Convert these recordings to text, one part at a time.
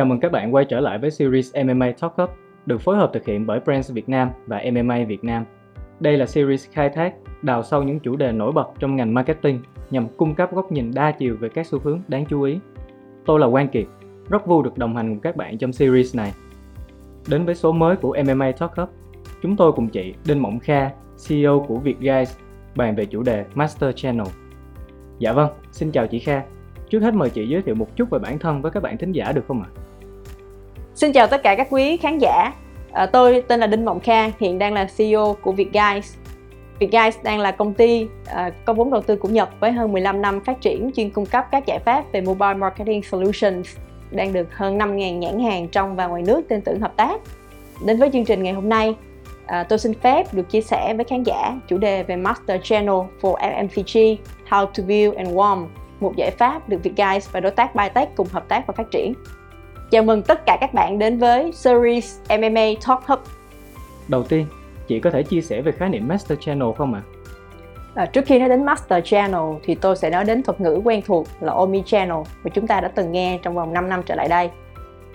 Chào mừng các bạn quay trở lại với series MMA Talk Up được phối hợp thực hiện bởi Brands Việt Nam và MMA Việt Nam. Đây là series khai thác, đào sâu những chủ đề nổi bật trong ngành marketing nhằm cung cấp góc nhìn đa chiều về các xu hướng đáng chú ý. Tôi là Quang Kiệt, rất vui được đồng hành cùng các bạn trong series này. Đến với số mới của MMA Talk Up, chúng tôi cùng chị Đinh Mộng Kha, CEO của Việt Guys, bàn về chủ đề Master Channel. Dạ vâng, xin chào chị Kha. Trước hết mời chị giới thiệu một chút về bản thân với các bạn thính giả được không ạ? Xin chào tất cả các quý khán giả. À, tôi tên là Đinh Mộng Kha, hiện đang là CEO của Vietguys. Vietguys đang là công ty à, có vốn đầu tư của Nhật với hơn 15 năm phát triển chuyên cung cấp các giải pháp về mobile marketing solutions, đang được hơn 5.000 nhãn hàng trong và ngoài nước tin tưởng hợp tác. Đến với chương trình ngày hôm nay, à, tôi xin phép được chia sẻ với khán giả chủ đề về Master Channel for FMCG, How to Build and Warm, một giải pháp được Vietguys và đối tác Bytech cùng hợp tác và phát triển. Chào mừng tất cả các bạn đến với series MMA Talk Hub. Đầu tiên, chị có thể chia sẻ về khái niệm Master Channel không ạ? À? À, trước khi nói đến Master Channel thì tôi sẽ nói đến thuật ngữ quen thuộc là Omni Channel mà chúng ta đã từng nghe trong vòng 5 năm trở lại đây.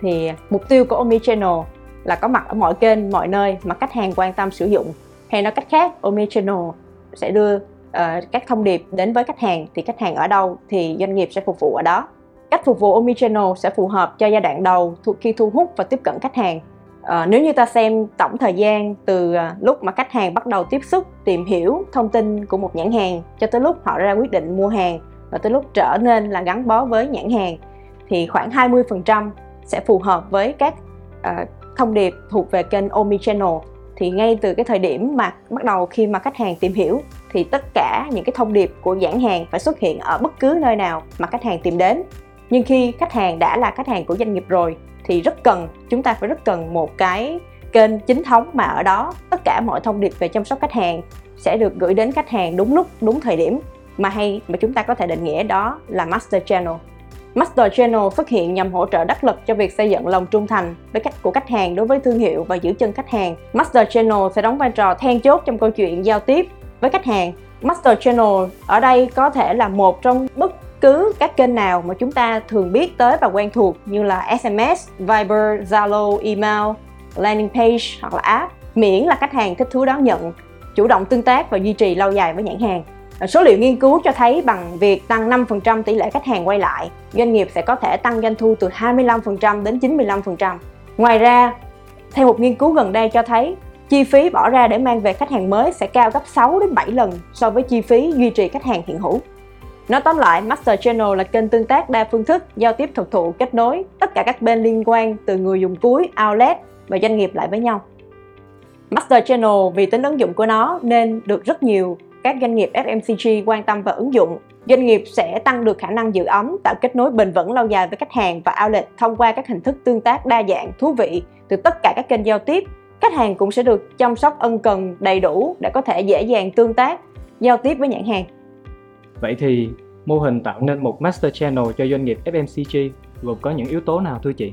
Thì mục tiêu của Omni Channel là có mặt ở mọi kênh, mọi nơi mà khách hàng quan tâm sử dụng. Hay nói cách khác, Omni Channel sẽ đưa uh, các thông điệp đến với khách hàng thì khách hàng ở đâu thì doanh nghiệp sẽ phục vụ ở đó cách phục vụ omnichannel sẽ phù hợp cho giai đoạn đầu thuộc khi thu hút và tiếp cận khách hàng. À, nếu như ta xem tổng thời gian từ ờ, lúc mà khách hàng bắt đầu tiếp xúc tìm hiểu thông tin của một nhãn hàng cho tới lúc họ ra quyết định mua hàng và tới lúc trở nên là gắn bó với nhãn hàng thì khoảng 20% sẽ phù hợp với các uh, thông điệp thuộc về kênh omnichannel. Thì ngay từ cái thời điểm mà bắt đầu khi mà khách hàng tìm hiểu thì tất cả những cái thông điệp của nhãn hàng phải xuất hiện ở bất cứ nơi nào mà khách hàng tìm đến nhưng khi khách hàng đã là khách hàng của doanh nghiệp rồi, thì rất cần, chúng ta phải rất cần một cái kênh chính thống mà ở đó tất cả mọi thông điệp về chăm sóc khách hàng sẽ được gửi đến khách hàng đúng lúc, đúng thời điểm mà hay mà chúng ta có thể định nghĩa đó là master channel Master Channel xuất hiện nhằm hỗ trợ đắc lực cho việc xây dựng lòng trung thành với cách của khách hàng đối với thương hiệu và giữ chân khách hàng. Master Channel sẽ đóng vai trò then chốt trong câu chuyện giao tiếp với khách hàng. Master Channel ở đây có thể là một trong bất cứ các kênh nào mà chúng ta thường biết tới và quen thuộc như là SMS, Viber, Zalo, email, landing page hoặc là app miễn là khách hàng thích thú đón nhận, chủ động tương tác và duy trì lâu dài với nhãn hàng. Số liệu nghiên cứu cho thấy bằng việc tăng 5% tỷ lệ khách hàng quay lại, doanh nghiệp sẽ có thể tăng doanh thu từ 25% đến 95%. Ngoài ra, theo một nghiên cứu gần đây cho thấy, chi phí bỏ ra để mang về khách hàng mới sẽ cao gấp 6 đến 7 lần so với chi phí duy trì khách hàng hiện hữu. Nói tóm lại, Master Channel là kênh tương tác đa phương thức, giao tiếp thực thụ, kết nối tất cả các bên liên quan từ người dùng cuối, outlet và doanh nghiệp lại với nhau. Master Channel vì tính ứng dụng của nó nên được rất nhiều các doanh nghiệp FMCG quan tâm và ứng dụng. Doanh nghiệp sẽ tăng được khả năng giữ ấm, tạo kết nối bền vững lâu dài với khách hàng và outlet thông qua các hình thức tương tác đa dạng, thú vị từ tất cả các kênh giao tiếp. Khách hàng cũng sẽ được chăm sóc ân cần đầy đủ để có thể dễ dàng tương tác, giao tiếp với nhãn hàng. Vậy thì mô hình tạo nên một master channel cho doanh nghiệp FMCG gồm có những yếu tố nào thưa chị?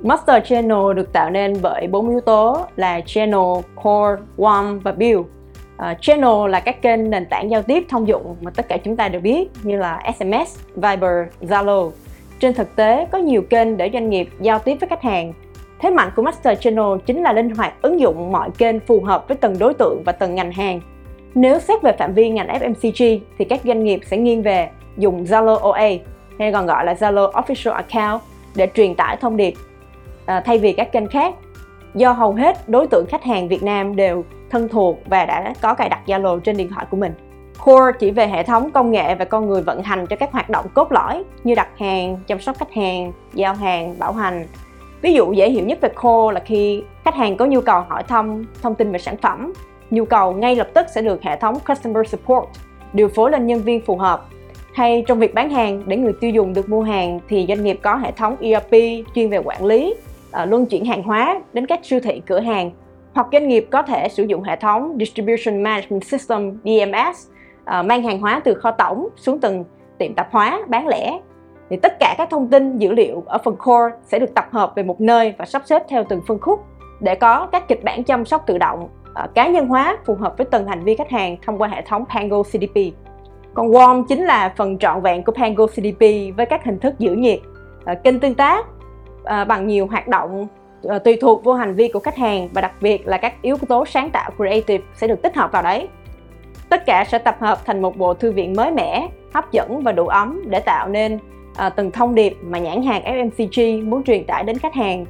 Master channel được tạo nên bởi bốn yếu tố là channel, core, warm và build. Uh, channel là các kênh nền tảng giao tiếp thông dụng mà tất cả chúng ta đều biết như là SMS, Viber, Zalo. Trên thực tế, có nhiều kênh để doanh nghiệp giao tiếp với khách hàng. Thế mạnh của Master Channel chính là linh hoạt ứng dụng mọi kênh phù hợp với từng đối tượng và từng ngành hàng nếu xét về phạm vi ngành FMCG thì các doanh nghiệp sẽ nghiêng về dùng Zalo OA hay còn gọi là Zalo Official Account để truyền tải thông điệp à, thay vì các kênh khác. Do hầu hết đối tượng khách hàng Việt Nam đều thân thuộc và đã có cài đặt Zalo trên điện thoại của mình. Core chỉ về hệ thống công nghệ và con người vận hành cho các hoạt động cốt lõi như đặt hàng, chăm sóc khách hàng, giao hàng, bảo hành. Ví dụ dễ hiểu nhất về Core là khi khách hàng có nhu cầu hỏi thăm thông tin về sản phẩm nhu cầu ngay lập tức sẽ được hệ thống Customer Support điều phối lên nhân viên phù hợp. Hay trong việc bán hàng để người tiêu dùng được mua hàng thì doanh nghiệp có hệ thống ERP chuyên về quản lý, ờ, luân chuyển hàng hóa đến các siêu thị cửa hàng. Hoặc doanh nghiệp có thể sử dụng hệ thống Distribution Management System DMS ờ, mang hàng hóa từ kho tổng xuống từng tiệm tạp hóa bán lẻ. Thì tất cả các thông tin dữ liệu ở phần core sẽ được tập hợp về một nơi và sắp xếp theo từng phân khúc để có các kịch bản chăm sóc tự động. Ờ, cá nhân hóa phù hợp với từng hành vi khách hàng thông qua hệ thống Pango CDP. Còn Warm chính là phần trọn vẹn của Pango CDP với các hình thức giữ nhiệt, ờ, kênh tương tác, ờ, bằng nhiều hoạt động tùy thuộc vô hành vi của khách hàng và đặc biệt là các yếu tố sáng tạo creative sẽ được tích hợp vào đấy tất cả sẽ tập hợp thành một bộ thư viện mới mẻ hấp dẫn và đủ ấm để tạo nên à, từng thông điệp mà nhãn hàng FMCG muốn truyền tải đến khách hàng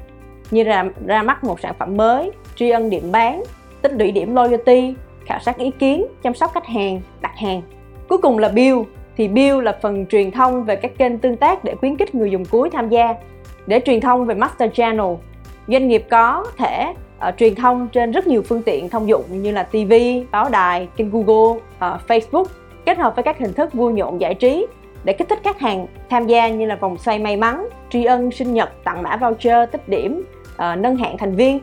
như là ra mắt một sản phẩm mới tri ân điểm bán tích lũy điểm loyalty khảo sát ý kiến chăm sóc khách hàng đặt hàng. Cuối cùng là build thì build là phần truyền thông về các kênh tương tác để khuyến khích người dùng cuối tham gia. Để truyền thông về master channel doanh nghiệp có thể uh, truyền thông trên rất nhiều phương tiện thông dụng như là TV, báo đài, kênh Google, uh, Facebook kết hợp với các hình thức vui nhộn giải trí để kích thích khách hàng tham gia như là vòng xoay may mắn, tri ân sinh nhật, tặng mã voucher, tích điểm, uh, nâng hạng thành viên.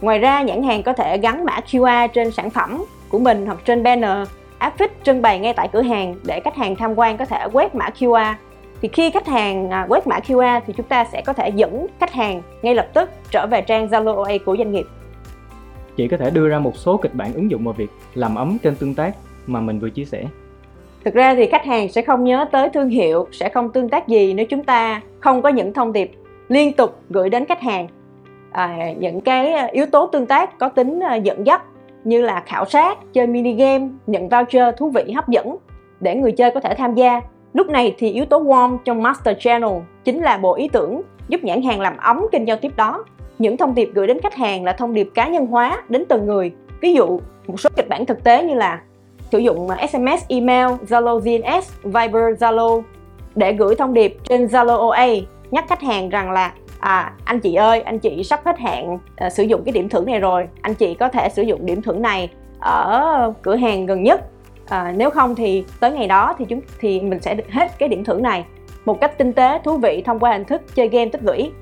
Ngoài ra, nhãn hàng có thể gắn mã QR trên sản phẩm của mình hoặc trên banner, áp phích trưng bày ngay tại cửa hàng để khách hàng tham quan có thể quét mã QR thì khi khách hàng à, quét mã QR thì chúng ta sẽ có thể dẫn khách hàng ngay lập tức trở về trang Zalo OA của doanh nghiệp. Chị có thể đưa ra một số kịch bản ứng dụng vào việc làm ấm kênh tương tác mà mình vừa chia sẻ. Thực ra thì khách hàng sẽ không nhớ tới thương hiệu, sẽ không tương tác gì nếu chúng ta không có những thông điệp liên tục gửi đến khách hàng. À, những cái à, yếu tố tương tác có tính à, dẫn dắt như là khảo sát, chơi mini game, nhận voucher thú vị hấp dẫn để người chơi có thể tham gia Lúc này thì yếu tố warm trong Master Channel chính là bộ ý tưởng giúp nhãn hàng làm ấm kênh giao tiếp đó. Những thông điệp gửi đến khách hàng là thông điệp cá nhân hóa đến từng người. Ví dụ, một số kịch bản thực tế như là sử dụng à, SMS, email, Zalo VNS, Viber, Zalo để gửi thông điệp trên Zalo OA nhắc khách hàng rằng là à anh chị ơi anh chị sắp hết hạn uh, sử dụng cái điểm thưởng này rồi. Anh chị có thể sử dụng điểm thưởng này ở cửa hàng gần nhất. À, nếu không thì tới ngày đó thì chúng thì mình sẽ được hết cái điểm thưởng này một cách tinh tế thú vị thông qua hình thức chơi game tích lũy.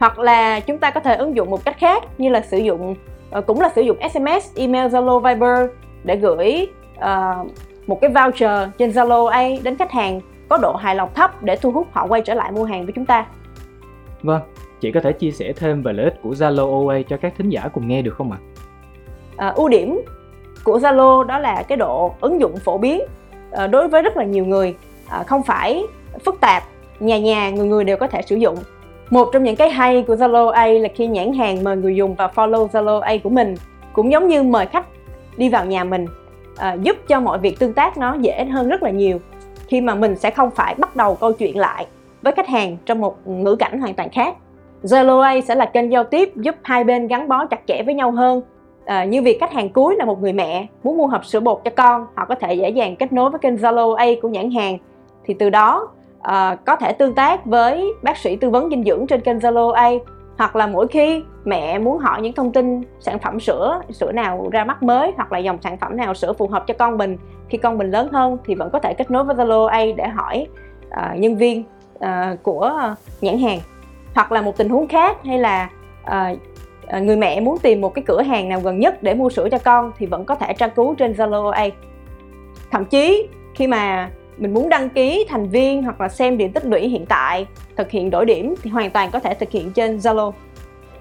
Hoặc là chúng ta có thể ứng dụng một cách khác như là sử dụng uh, cũng là sử dụng SMS, email, Zalo, Viber để gửi uh, một cái voucher trên Zalo A đến khách hàng có độ hài lòng thấp để thu hút họ quay trở lại mua hàng với chúng ta. Vâng, chị có thể chia sẻ thêm về lợi ích của Zalo OA cho các thính giả cùng nghe được không ạ? À, ưu điểm của Zalo đó là cái độ ứng dụng phổ biến à, đối với rất là nhiều người. À, không phải phức tạp nhà nhà người người đều có thể sử dụng. Một trong những cái hay của Zalo A là khi nhãn hàng mời người dùng vào follow Zalo A của mình cũng giống như mời khách đi vào nhà mình à, giúp cho mọi việc tương tác nó dễ hơn rất là nhiều. Khi mà mình sẽ không phải bắt đầu câu chuyện lại với khách hàng trong một ngữ cảnh hoàn toàn khác. Zalo A sẽ là kênh giao tiếp giúp hai bên gắn bó chặt chẽ với nhau hơn. À, như việc khách hàng cuối là một người mẹ muốn mua hộp sữa bột cho con họ có thể dễ dàng kết nối với kênh Zalo A của nhãn hàng. Thì từ đó à, có thể tương tác với bác sĩ tư vấn dinh dưỡng trên kênh Zalo A hoặc là mỗi khi mẹ muốn hỏi những thông tin sản phẩm sữa sữa nào ra mắt mới hoặc là dòng sản phẩm nào sữa phù hợp cho con mình khi con mình lớn hơn thì vẫn có thể kết nối với Zalo A để hỏi uh, nhân viên uh, của nhãn hàng hoặc là một tình huống khác hay là uh, người mẹ muốn tìm một cái cửa hàng nào gần nhất để mua sữa cho con thì vẫn có thể tra cứu trên Zalo OA. Thậm chí khi mà mình muốn đăng ký thành viên hoặc là xem điểm tích lũy hiện tại, thực hiện đổi điểm thì hoàn toàn có thể thực hiện trên Zalo.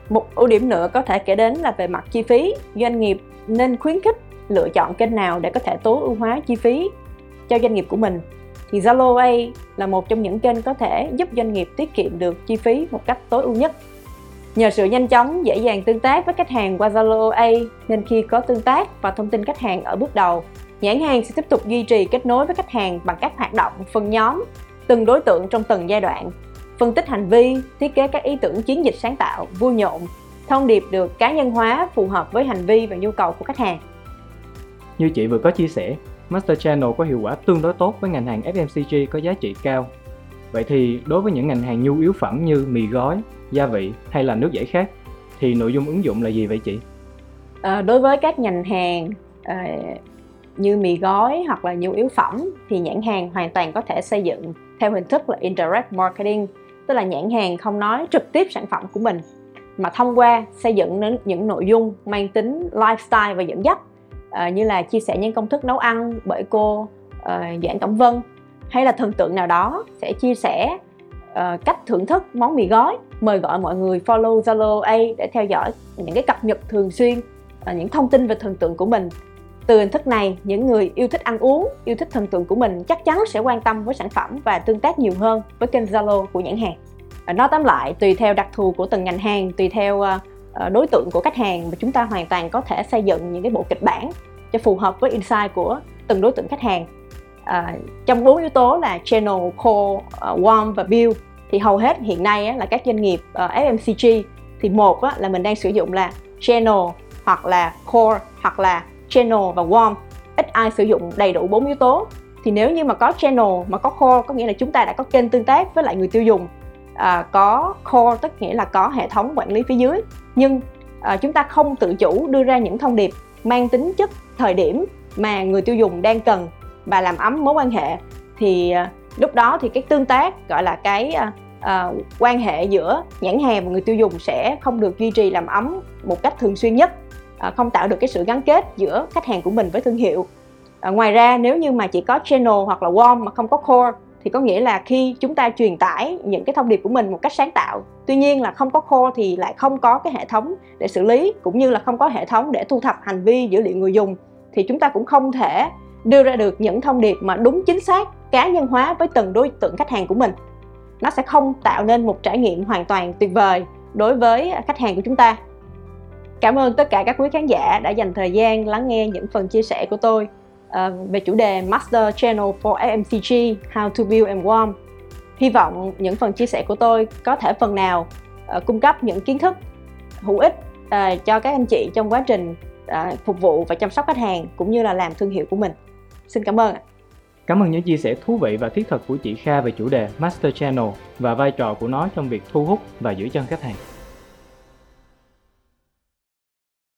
Một ưu điểm nữa có thể kể đến là về mặt chi phí, doanh nghiệp nên khuyến khích lựa chọn kênh nào để có thể tối ưu hóa chi phí cho doanh nghiệp của mình. Thì Zalo A là một trong những kênh có thể giúp doanh nghiệp tiết kiệm được chi phí một cách tối ưu nhất Nhờ sự nhanh chóng, dễ dàng tương tác với khách hàng qua Zalo A nên khi có tương tác và thông tin khách hàng ở bước đầu, nhãn hàng sẽ tiếp tục duy trì kết nối với khách hàng bằng các hoạt động phân nhóm, từng đối tượng trong từng giai đoạn, phân tích hành vi, thiết kế các ý tưởng chiến dịch sáng tạo, vui nhộn, thông điệp được cá nhân hóa phù hợp với hành vi và nhu cầu của khách hàng. Như chị vừa có chia sẻ, Master Channel có hiệu quả tương đối tốt với ngành hàng FMCG có giá trị cao. Vậy thì đối với những ngành hàng nhu yếu phẩm như mì gói, gia vị hay là nước giải khát, thì nội dung ứng dụng là gì vậy chị? À, đối với các ngành hàng à, như mì gói hoặc là nhu yếu phẩm thì nhãn hàng hoàn toàn có thể xây dựng theo hình thức là indirect marketing tức là nhãn hàng không nói trực tiếp sản phẩm của mình mà thông qua xây dựng những nội dung mang tính lifestyle và dẫn dắt à, như là chia sẻ những công thức nấu ăn bởi cô uh, Doãn Cẩm Vân hay là thần tượng nào đó sẽ chia sẻ uh, cách thưởng thức món mì gói. Mời gọi mọi người follow Zalo A để theo dõi những cái cập nhật thường xuyên uh, những thông tin về thần tượng của mình. Từ hình thức này những người yêu thích ăn uống yêu thích thần tượng của mình chắc chắn sẽ quan tâm với sản phẩm và tương tác nhiều hơn với kênh Zalo của nhãn hàng. Nói tóm lại tùy theo đặc thù của từng ngành hàng tùy theo uh, Ờ, đối tượng của khách hàng mà chúng ta hoàn toàn có thể xây dựng những cái bộ kịch bản cho phù hợp với insight của từng đối tượng khách hàng. À, trong bốn yếu tố là channel, core, uh, warm và build thì hầu hết hiện nay á, là các doanh nghiệp uh, FMCG thì một á, là mình đang sử dụng là channel hoặc là core hoặc là channel và warm. Ít ai sử dụng đầy đủ bốn yếu tố. Thì nếu như mà có channel mà có core có nghĩa là chúng ta đã có kênh tương tác với lại người tiêu dùng à, có core tức nghĩa là có hệ thống quản lý phía dưới. Nhưng à, chúng ta không tự chủ đưa ra những thông điệp mang tính chất thời điểm mà người tiêu dùng đang cần và làm ấm mối quan hệ. Thì à, lúc đó thì cái tương tác gọi là cái à, à, quan hệ giữa nhãn hàng và người tiêu dùng sẽ không được duy trì làm ấm một cách thường xuyên nhất à, không tạo được cái sự gắn kết giữa khách hàng của mình với thương hiệu. À, ngoài ra nếu như mà chỉ có channel hoặc là warm mà không có core thì có nghĩa là khi chúng ta truyền tải những cái thông điệp của mình một cách sáng tạo, tuy nhiên là không có kho thì lại không có cái hệ thống để xử lý, cũng như là không có hệ thống để thu thập hành vi dữ liệu người dùng, thì chúng ta cũng không thể đưa ra được những thông điệp mà đúng chính xác, cá nhân hóa với từng đối tượng khách hàng của mình. Nó sẽ không tạo nên một trải nghiệm hoàn toàn tuyệt vời đối với khách hàng của chúng ta. Cảm ơn tất cả các quý khán giả đã dành thời gian lắng nghe những phần chia sẻ của tôi uh, về chủ đề Master Channel for FMCG How to Build and Warm. Hy vọng những phần chia sẻ của tôi có thể phần nào uh, cung cấp những kiến thức hữu ích uh, cho các anh chị trong quá trình uh, phục vụ và chăm sóc khách hàng cũng như là làm thương hiệu của mình. Xin cảm ơn Cảm ơn những chia sẻ thú vị và thiết thực của chị Kha về chủ đề Master Channel và vai trò của nó trong việc thu hút và giữ chân khách hàng.